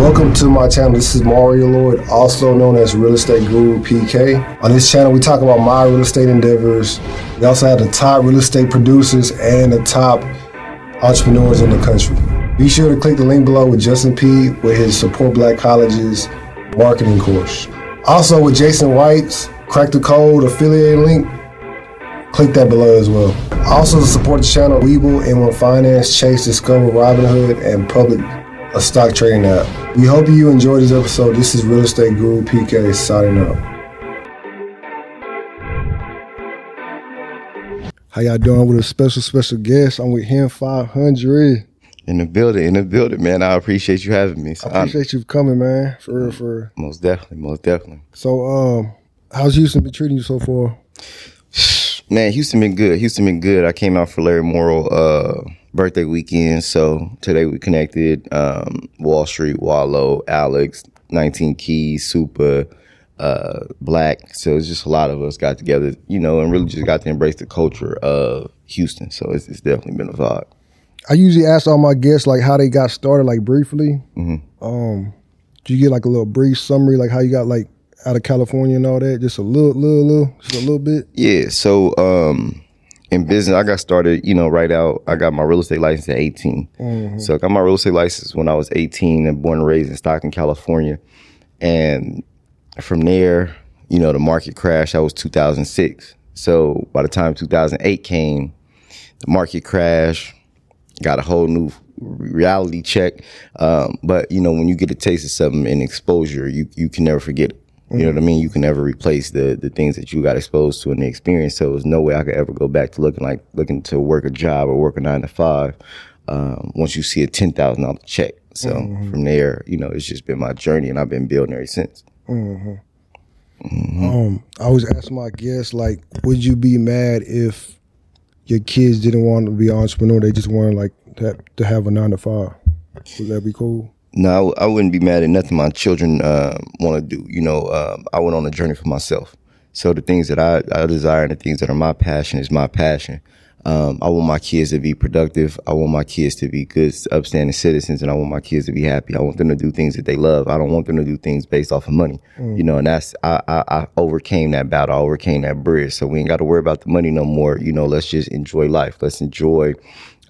Welcome to my channel. This is Mario Lloyd, also known as Real Estate Guru PK. On this channel, we talk about my real estate endeavors. We also have the top real estate producers and the top entrepreneurs in the country. Be sure to click the link below with Justin P with his Support Black Colleges marketing course. Also with Jason White's Crack the Code affiliate link, click that below as well. Also to support the channel, Webull, M1 Finance, Chase, Discover, Robinhood, and Public, a stock trading app. We hope you enjoyed this episode. This is Real Estate Guru PK signing up. How y'all doing with a special, special guest? I'm with him 500. In the building, in the building, man. I appreciate you having me. So I appreciate you coming, man. For real, for real. Most definitely, most definitely. So, um, how's Houston been treating you so far? Man, Houston been good. Houston been good. I came out for Larry Morrill uh, birthday weekend, so today we connected. Um, Wall Street, Wallo, Alex, 19 Keys, Super, uh, Black. So it's just a lot of us got together, you know, and really just got to embrace the culture of Houston. So it's, it's definitely been a vibe. I usually ask all my guests like how they got started, like briefly. Um, do you get like a little brief summary, like how you got like out of California and all that? Just a little, little, little, just a little bit. Yeah. So um, in business, I got started, you know, right out. I got my real estate license at 18. So I got my real estate license when I was 18 and born and raised in Stockton, California. And from there, you know, the market crashed. That was 2006. So by the time 2008 came, the market crashed, got a whole new reality check. Um, but you know, when you get a taste of something and exposure, you you can never forget it. You know what I mean? You can never replace the the things that you got exposed to in the experience. So there's no way I could ever go back to looking like looking to work a job or work a nine to five. Um, once you see a ten thousand dollar check, so from there, you know, it's just been my journey, and I've been building ever since. Um, I always ask my guests like, would you be mad if your kids didn't want to be an entrepreneur? They just wanted like to have, to have a nine to five. Would that be cool? No, I, w- I wouldn't be mad at nothing my children uh, want to do. You know, um, I went on a journey for myself. So the things that I, I desire and the things that are my passion is my passion. Um, I want my kids to be productive. I want my kids to be good, upstanding citizens, and I want my kids to be happy. I want them to do things that they love. I don't want them to do things based off of money. You know, and that's I, I, I overcame that battle. I overcame that bridge. So we ain't got to worry about the money no more. You know, let's just enjoy life. Let's enjoy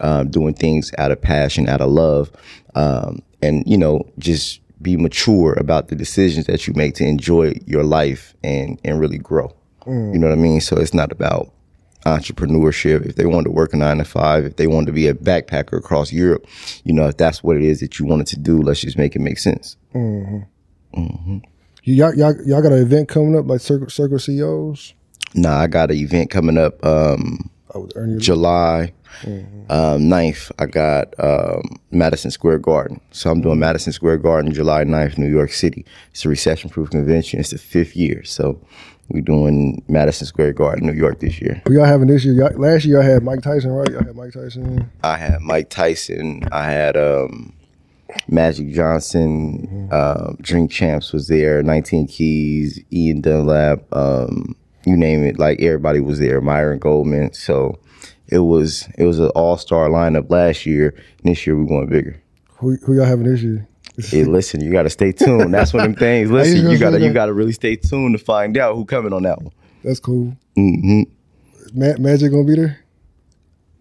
um, doing things out of passion, out of love, um, and you know, just be mature about the decisions that you make to enjoy your life and and really grow. You know what I mean? So it's not about entrepreneurship. If they wanted to work a nine to five, if they wanted to be a backpacker across Europe, you know, if that's what it is that you wanted to do, let's just make it make sense. You, y'all, y'all, y'all got an event coming up like Circle, Circle CEOs? Nah, I got an event coming up um, Oh. July um, 9th. I got um, Madison Square Garden. So I'm doing Madison Square Garden July 9th, New York City. It's a recession proof convention. It's the fifth year. So we're doing Madison Square Garden, New York this year. Y'all having this year? Y'all, last year y'all had Mike Tyson, right? Y'all had Mike Tyson. I had Mike Tyson. I had um, Magic Johnson. Um, Drink Champs was there. 19 Keys. Ian Dunlap. Um, you name it. Like everybody was there. Myron Golden. So it was it was an all star lineup last year. This year we're going bigger. Who, who y'all having this year? Hey, listen, you got to stay tuned. That's one of them things. Listen, you got to that. you got to really stay tuned to find out who coming on that one. That's cool. hmm Ma- Magic gonna be there?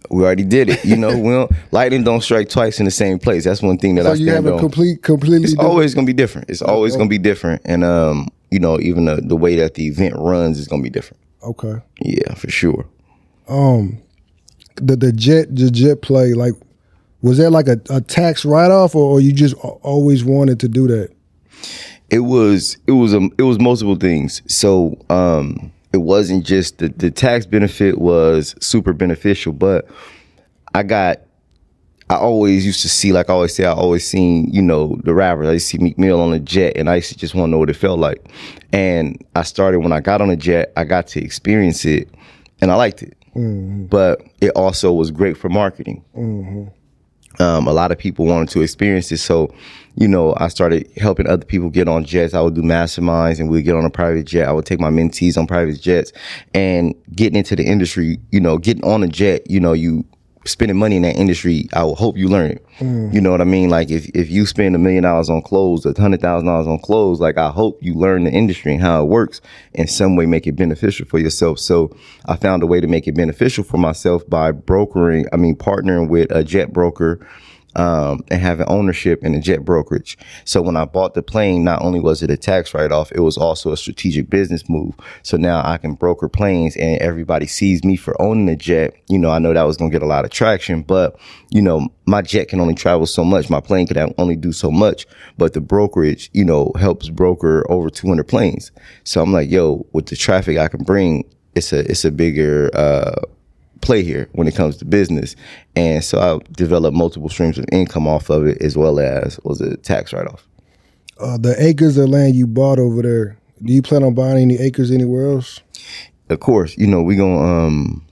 We already did it. You know, we don't, lightning don't strike twice in the same place. That's one thing that So I So you have a on. complete, completely it's different- always gonna be different. It's always gonna be different, and um, you know, even the the way that the event runs is gonna be different. Okay. Yeah, for sure. Um, the the jet the jet play like was that like a, a tax write off or, or you just always wanted to do that? It was it was um it was multiple things. So um, it wasn't just the the tax benefit was super beneficial, but I got. I always used to see, like I always say, I always seen, you know, the rappers. I used to see Meek Mill on a jet, and I used to just want to know what it felt like. And I started when I got on a jet, I got to experience it, and I liked it. Mm-hmm. But it also was great for marketing. Mm-hmm. Um, a lot of people wanted to experience it, so you know, I started helping other people get on jets. I would do masterminds, and we'd get on a private jet. I would take my mentees on private jets, and getting into the industry. You know, getting on a jet. You know, you spending money in that industry, I will hope you learn it. Mm. You know what I mean? Like if, if you spend a million dollars on clothes, a hundred thousand dollars on clothes, like I hope you learn the industry and how it works in some way, make it beneficial for yourself. So I found a way to make it beneficial for myself by brokering, I mean, partnering with a jet broker um, and having ownership in a jet brokerage. So when I bought the plane, not only was it a tax write off, it was also a strategic business move. So now I can broker planes and everybody sees me for owning a jet. You know, I know that was going to get a lot of traction, but you know, my jet can only travel so much. My plane can only do so much, but the brokerage, you know, helps broker over 200 planes. So I'm like, yo, with the traffic I can bring, it's a, it's a bigger, uh, play here when it comes to business. And so I developed multiple streams of income off of it as well as was a tax write off. Uh, the acres of land you bought over there, do you plan on buying any acres anywhere else? Of course, you know, we're going to um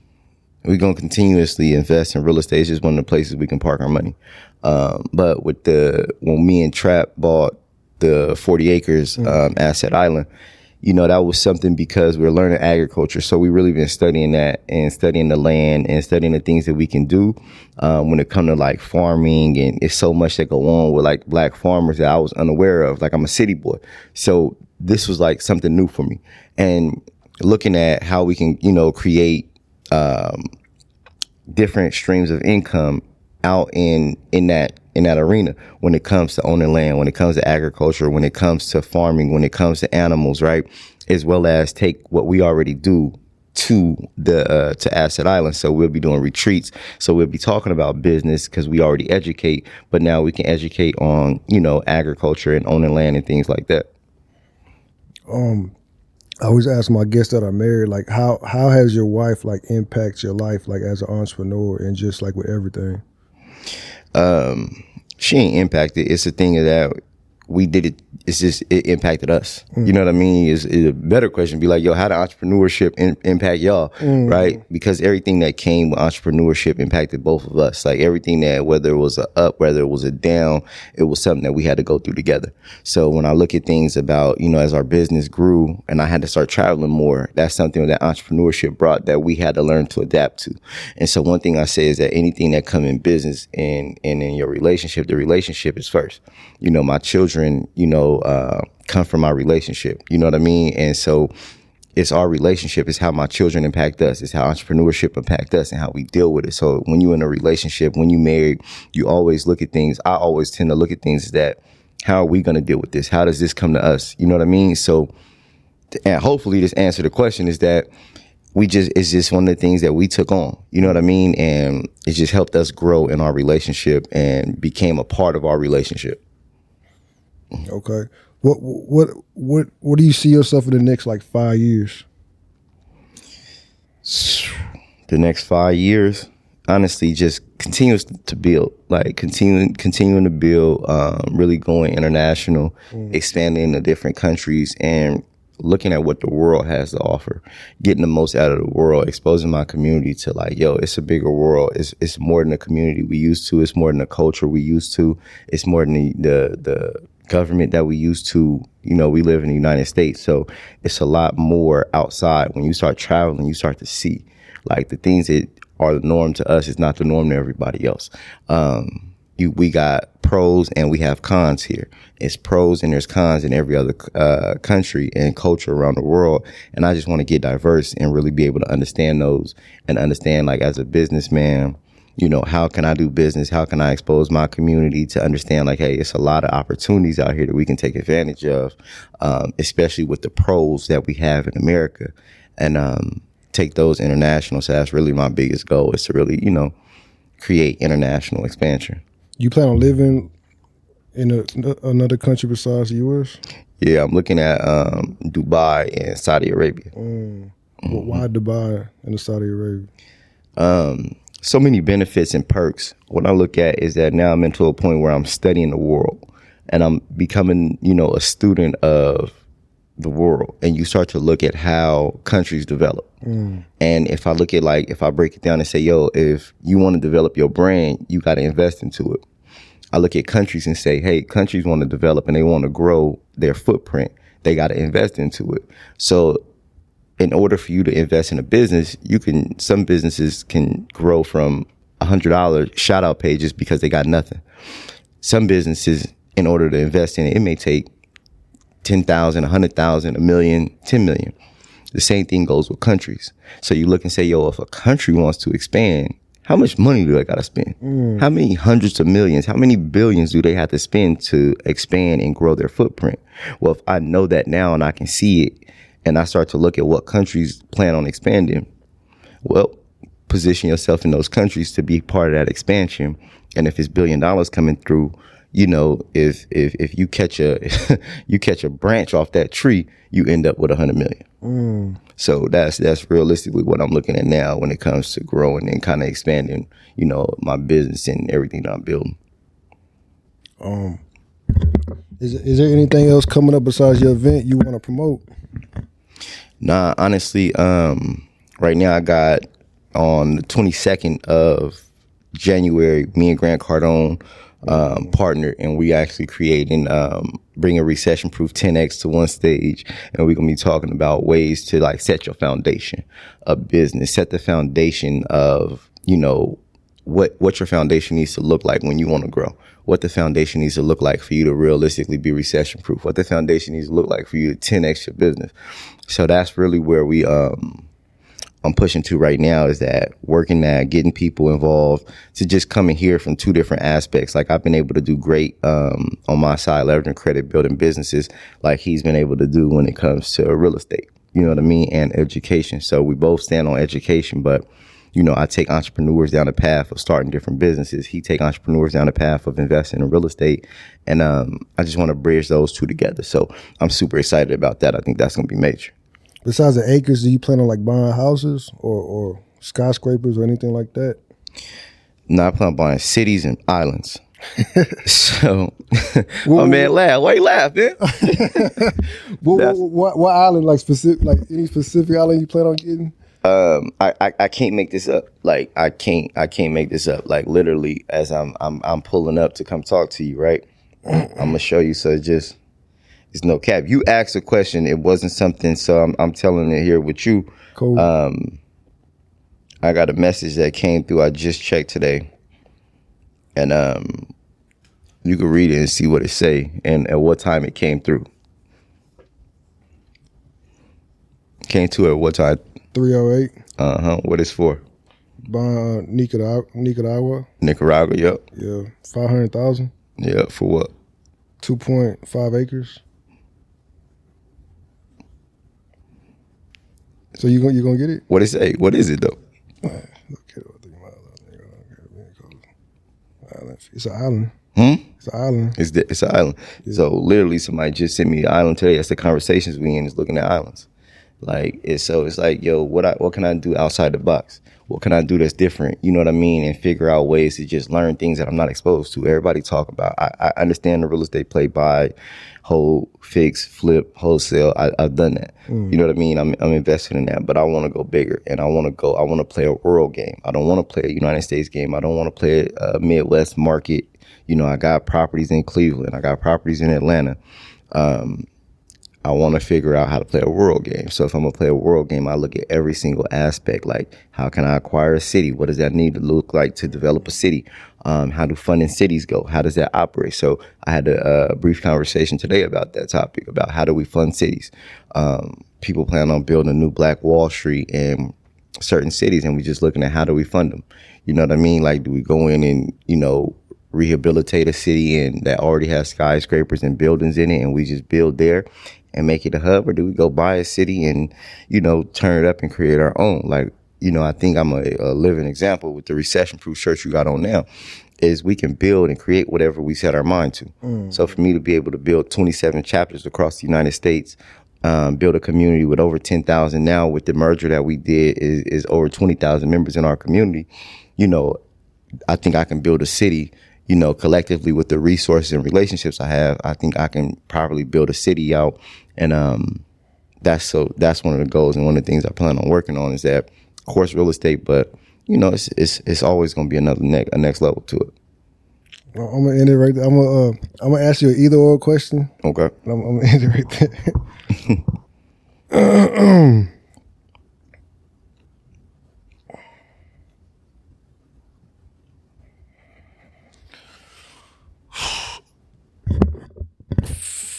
we're gonna continuously invest in real estate. It's just one of the places we can park our money. Um, but with the when me and Trap bought the 40 acres um, asset island, you know, that was something because we're learning agriculture. So we really been studying that and studying the land and studying the things that we can do um, when it comes to like farming. And it's so much that go on with like black farmers that I was unaware of. Like I'm a city boy. So this was like something new for me. And looking at how we can, you know, create um, different streams of income out in in that in that arena when it comes to owning land, when it comes to agriculture, when it comes to farming, when it comes to animals, right? As well as take what we already do to the uh, to Asset Island. So we'll be doing retreats. So we'll be talking about business because we already educate, but now we can educate on you know agriculture and owning land and things like that. Um, I always ask my guests that are married, like how how has your wife like impact your life, like as an entrepreneur and just like with everything. Um, she ain't impacted. It's a thing of that we did it. It's just it impacted us. You know what I mean? Is a better question. Be like, yo, how did entrepreneurship in, impact y'all? Mm-hmm. Right? Because everything that came with entrepreneurship impacted both of us. Like everything that whether it was a up, whether it was a down, it was something that we had to go through together. So when I look at things about you know as our business grew and I had to start traveling more, that's something that entrepreneurship brought that we had to learn to adapt to. And so one thing I say is that anything that come in business and and in your relationship, the relationship is first. You know, my children, you know, uh, come from our relationship. You know what I mean? And so it's our relationship. It's how my children impact us. It's how entrepreneurship impact us and how we deal with it. So when you're in a relationship, when you married, you always look at things. I always tend to look at things that how are we going to deal with this? How does this come to us? You know what I mean? So, and hopefully this answer the question is that we just it's just one of the things that we took on you know what i mean and it just helped us grow in our relationship and became a part of our relationship Okay. What what what what do you see yourself in the next like five years? the next five years honestly just continues to build like continuing continuing to build um, really going international expanding into different countries and looking at what the world has to offer getting the most out of the world exposing my community to like yo it's a bigger world it's, it's more than the community we used to it's more than the culture we used to it's more than the, the the government that we used to you know we live in the united states so it's a lot more outside when you start traveling you start to see like the things that are the norm to us is not the norm to everybody else um you, we got pros and we have cons here. It's pros and there's cons in every other uh, country and culture around the world. And I just want to get diverse and really be able to understand those and understand, like, as a businessman, you know, how can I do business? How can I expose my community to understand, like, hey, it's a lot of opportunities out here that we can take advantage of, um, especially with the pros that we have in America, and um, take those international. So that's really my biggest goal is to really, you know, create international expansion. You plan on living in a, another country besides the U.S.? Yeah, I'm looking at um, Dubai and Saudi Arabia. Mm. Well, why Dubai and the Saudi Arabia? Um, so many benefits and perks. What I look at is that now I'm into a point where I'm studying the world and I'm becoming, you know, a student of the world. And you start to look at how countries develop. Mm. And if I look at like, if I break it down and say, yo, if you want to develop your brand, you got to invest into it. I look at countries and say, hey, countries want to develop and they want to grow their footprint. They got to invest into it. So in order for you to invest in a business, you can, some businesses can grow from a hundred dollar shout out just because they got nothing. Some businesses, in order to invest in it, it may take 10,000, a 100,000, a million, 10 million. The same thing goes with countries. So you look and say, yo, if a country wants to expand, how much money do they got to spend? Mm. How many hundreds of millions, how many billions do they have to spend to expand and grow their footprint? Well, if I know that now and I can see it and I start to look at what countries plan on expanding, well, position yourself in those countries to be part of that expansion. And if it's billion dollars coming through, you know, if if if you catch a you catch a branch off that tree, you end up with a hundred million. So that's that's realistically what I'm looking at now when it comes to growing and kind of expanding, you know, my business and everything that I'm building. Um, is is there anything else coming up besides your event you want to promote? Nah, honestly, um, right now I got on the 22nd of January, me and Grant Cardone um, partnered, and we actually creating um, bring a recession proof 10x to one stage, and we're gonna be talking about ways to like set your foundation of business, set the foundation of you know what what your foundation needs to look like when you want to grow. What the foundation needs to look like for you to realistically be recession proof. What the foundation needs to look like for you to 10x your business. So that's really where we um I'm pushing to right now is that working that getting people involved to just come and hear from two different aspects. Like I've been able to do great um, on my side, leveraging credit, building businesses, like he's been able to do when it comes to real estate. You know what I mean? And education. So we both stand on education, but you know, I take entrepreneurs down the path of starting different businesses. He take entrepreneurs down the path of investing in real estate. And um, I just want to bridge those two together. So I'm super excited about that. I think that's going to be major. Besides the acres, do you plan on like buying houses or, or skyscrapers or anything like that? No, I plan on buying cities and islands. so, oh man, laugh. Why you laugh, man? What, what, what, what island, like specific, like any specific island you plan on getting? Um, I, I I can't make this up. Like I can't I can't make this up. Like literally, as I'm I'm I'm pulling up to come talk to you, right? I'm gonna show you. So just it's no cap. You asked a question. It wasn't something. So I'm I'm telling it here with you. Cool. Um, I got a message that came through. I just checked today, and um, you can read it and see what it say and at what time it came through. Came to at what time? 308, Uh huh. What is for? uh, Nicaragua, Nicaragua. Nicaragua. Yep. Yeah, 500,000, Yeah. For what? 2.5 acres. So you gonna you gonna get it? What it say? What is it though? Okay, what the miles out there, Island. It's an island. Hmm? It's an island. It's the, it's an island. So literally, somebody just sent me an island today. That's the conversations we in is looking at islands. Like it's so it's like yo, what I what can I do outside the box? What can I do that's different? You know what I mean? And figure out ways to just learn things that I'm not exposed to. Everybody talk about. I, I understand the real estate play buy, hold, fix, flip, wholesale. I, I've done that. You know what I mean? I'm I'm invested in that, but I want to go bigger, and I want to go. I want to play a world game. I don't want to play a United States game. I don't want to play a Midwest market. You know, I got properties in Cleveland. I got properties in Atlanta. Um, I want to figure out how to play a world game. So if I'm gonna play a world game, I look at every single aspect. Like, how can I acquire a city? What does that need to look like to develop a city? Um, how do funding cities go? How does that operate? So I had a, a brief conversation today about that topic about how do we fund cities. Um, people plan on building a new Black Wall Street in certain cities, and we're just looking at how do we fund them. You know what I mean? Like, do we go in and you know rehabilitate a city and that already has skyscrapers and buildings in it, and we just build there and make it a hub, or do we go buy a city and you know turn it up and create our own? Like, you know, I think I'm a, a living example with the recession-proof shirt you got on now. Is we can build and create whatever we set our mind to. So for me to be able to build 27 chapters across the United States, um, build a community with over 10,000 now with the merger that we did is, is over 20,000 members in our community. You know, I think I can build a city, you know, collectively with the resources and relationships I have. I think I can probably build a city out. And um, that's so that's one of the goals and one of the things I plan on working on is that, of course, real estate, but you know, it's it's it's always going to be another next a next level to it. Well, I'm gonna end it right there. I'm gonna uh, I'm gonna ask you an either or question. Okay. I'm, I'm gonna end it right there.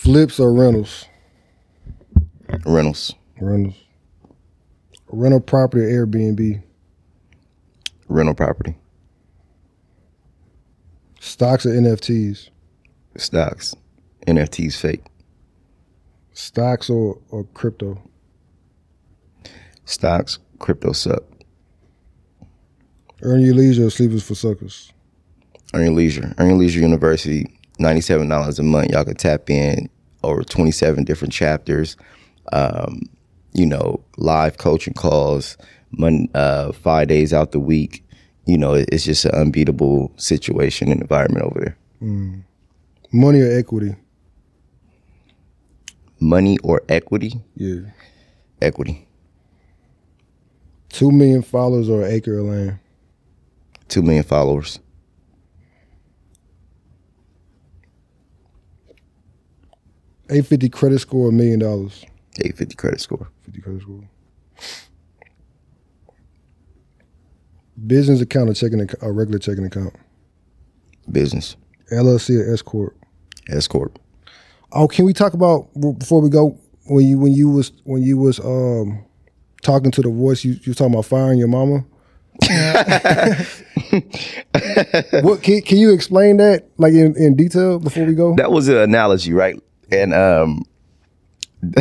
Flips or rentals? Rentals. Rentals. Rental property or Airbnb? Rental property. Stocks or NFTs? Stocks. NFTs fake. Stocks or, or crypto? Stocks. Crypto suck. Earn your leisure or sleepers for suckers? Earn your leisure. Earn your leisure university. Ninety-seven dollars a month. Y'all can tap in over twenty-seven different chapters. Um, you know, live coaching calls, mon- uh, five days out the week. You know, it- it's just an unbeatable situation and environment over there. Money or equity? Money or equity? Yeah. Equity. Two million followers or an acre of land? Two million followers. Eight fifty credit score, a million dollars. Eight fifty credit score. Fifty credit score. Business account or checking or regular checking account? Business. LLC or S corp? S corp. Oh, can we talk about before we go when you when you was when you was um talking to the voice you you talking about firing your mama? what can can you explain that like in, in detail before we go? That was an analogy, right? And um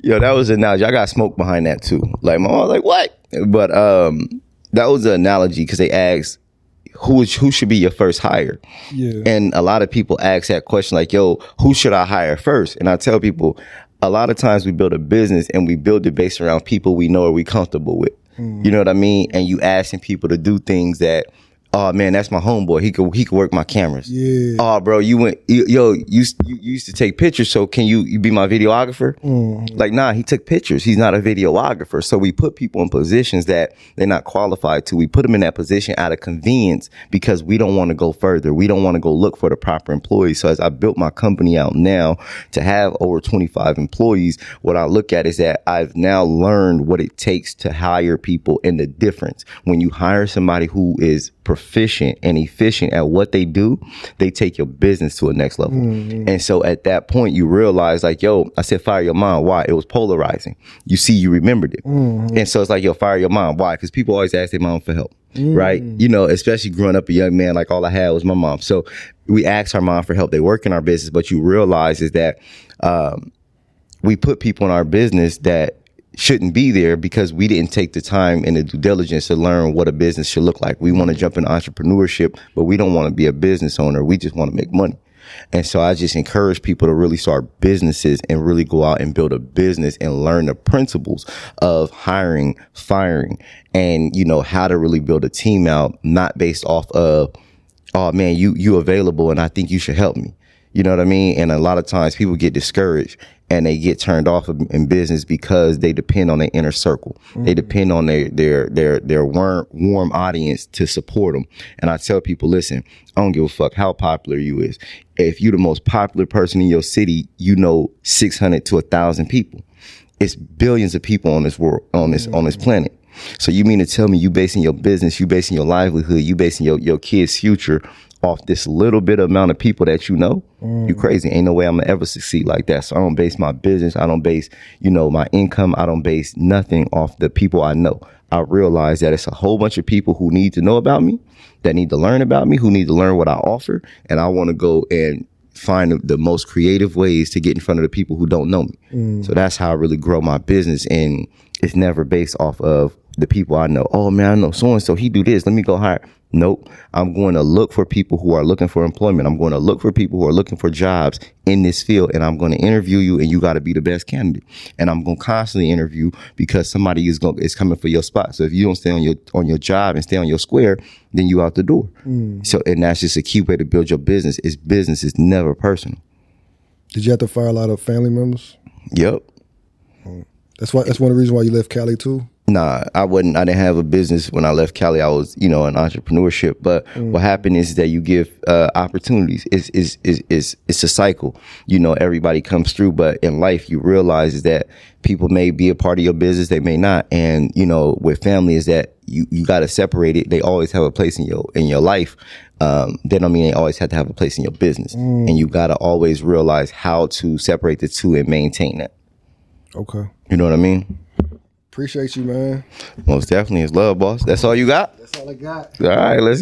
yo, that was an analogy. I got smoke behind that too. Like my mom was like, what? But um that was an analogy because they asked who is, who should be your first hire? Yeah. And a lot of people ask that question like, yo, who should I hire first? And I tell people, a lot of times we build a business and we build it based around people we know or we comfortable with. You know what I mean? And you asking people to do things that, oh man, that's my homeboy. He could he could work my cameras. Yeah. Oh, bro, you went, you, yo, you, you used to take pictures. So can you, you be my videographer? Mm-hmm. Like, nah, he took pictures. He's not a videographer. So we put people in positions that they're not qualified to. We put them in that position out of convenience because we don't want to go further. We don't want to go look for the proper employees. So as I built my company out now to have over 25 employees, what I look at is that I've now learned what it takes to hire people and the difference. When you hire somebody who is proficient and efficient at what they do, they take your business to a next level. Mm-hmm. And so at that point, you realize like, yo, I said, fire your mom. Why? It was polarizing. You see, you remembered it. Mm-hmm. And so it's like, yo, fire your mom. Why? Because people always ask their mom for help. Right. Mm-hmm. You know, especially growing up a young man, like all I had was my mom. So we asked our mom for help. They work in our business, but you realize is that, um, we put people in our business that shouldn't be there because we didn't take the time and the due diligence to learn what a business should look like. We want to jump in entrepreneurship, but we don't want to be a business owner. We just want to make money. And so I just encourage people to really start businesses and really go out and build a business and learn the principles of hiring, firing, and you know how to really build a team out, not based off of, oh man, you you available and I think you should help me. You know what I mean? And a lot of times people get discouraged and they get turned off in business because they depend on their inner circle. They mm-hmm. depend on their their their their warm warm audience to support them. And I tell people, listen, I don't give a fuck how popular you is. If you're the most popular person in your city, you know 600 to 1000 people. It's billions of people on this world on this on this mm-hmm. planet. So you mean to tell me you basing your business, you basing your livelihood, you basing your, your kids' future off this little bit amount of people that you know? You mm. crazy. Ain't no way I'm gonna ever succeed like that. So I don't base my business, I don't base, you know, my income, I don't base nothing off the people I know. I realize that it's a whole bunch of people who need to know about me, that need to learn about me, who need to learn what I offer, and I want to go and find the, the most creative ways to get in front of the people who don't know me. Mm. So that's how I really grow my business, and it's never based off of the people I know. Oh man, I know so and so. He do this. Let me go hire. Nope. I'm going to look for people who are looking for employment. I'm going to look for people who are looking for jobs in this field, and I'm going to interview you, and you got to be the best candidate. And I'm going to constantly interview because somebody is going is coming for your spot. So if you don't stay on your on your job and stay on your square, then you out the door. Mm. So and that's just a key way to build your business. Is business is never personal. Did you have to fire a lot of family members? Yep. Oh. That's why. That's one of the reasons why you left Cali too. Nah, I wasn't. I didn't have a business when I left Cali. I was, you know, in entrepreneurship. But what happened is that you give uh, opportunities. It's, it's, it's, it's, it's a cycle. You know, everybody comes through, but in life, you realize that people may be a part of your business, they may not. And you know, with family, is that you you got to separate it. They always have a place in your in your life. Um, that don't mean they always have to have a place in your business. And you got to always realize how to separate the two and maintain that. Okay. You know what I mean? Appreciate you, man. Most definitely is love, boss. That's all you got. That's all I got. All right, let's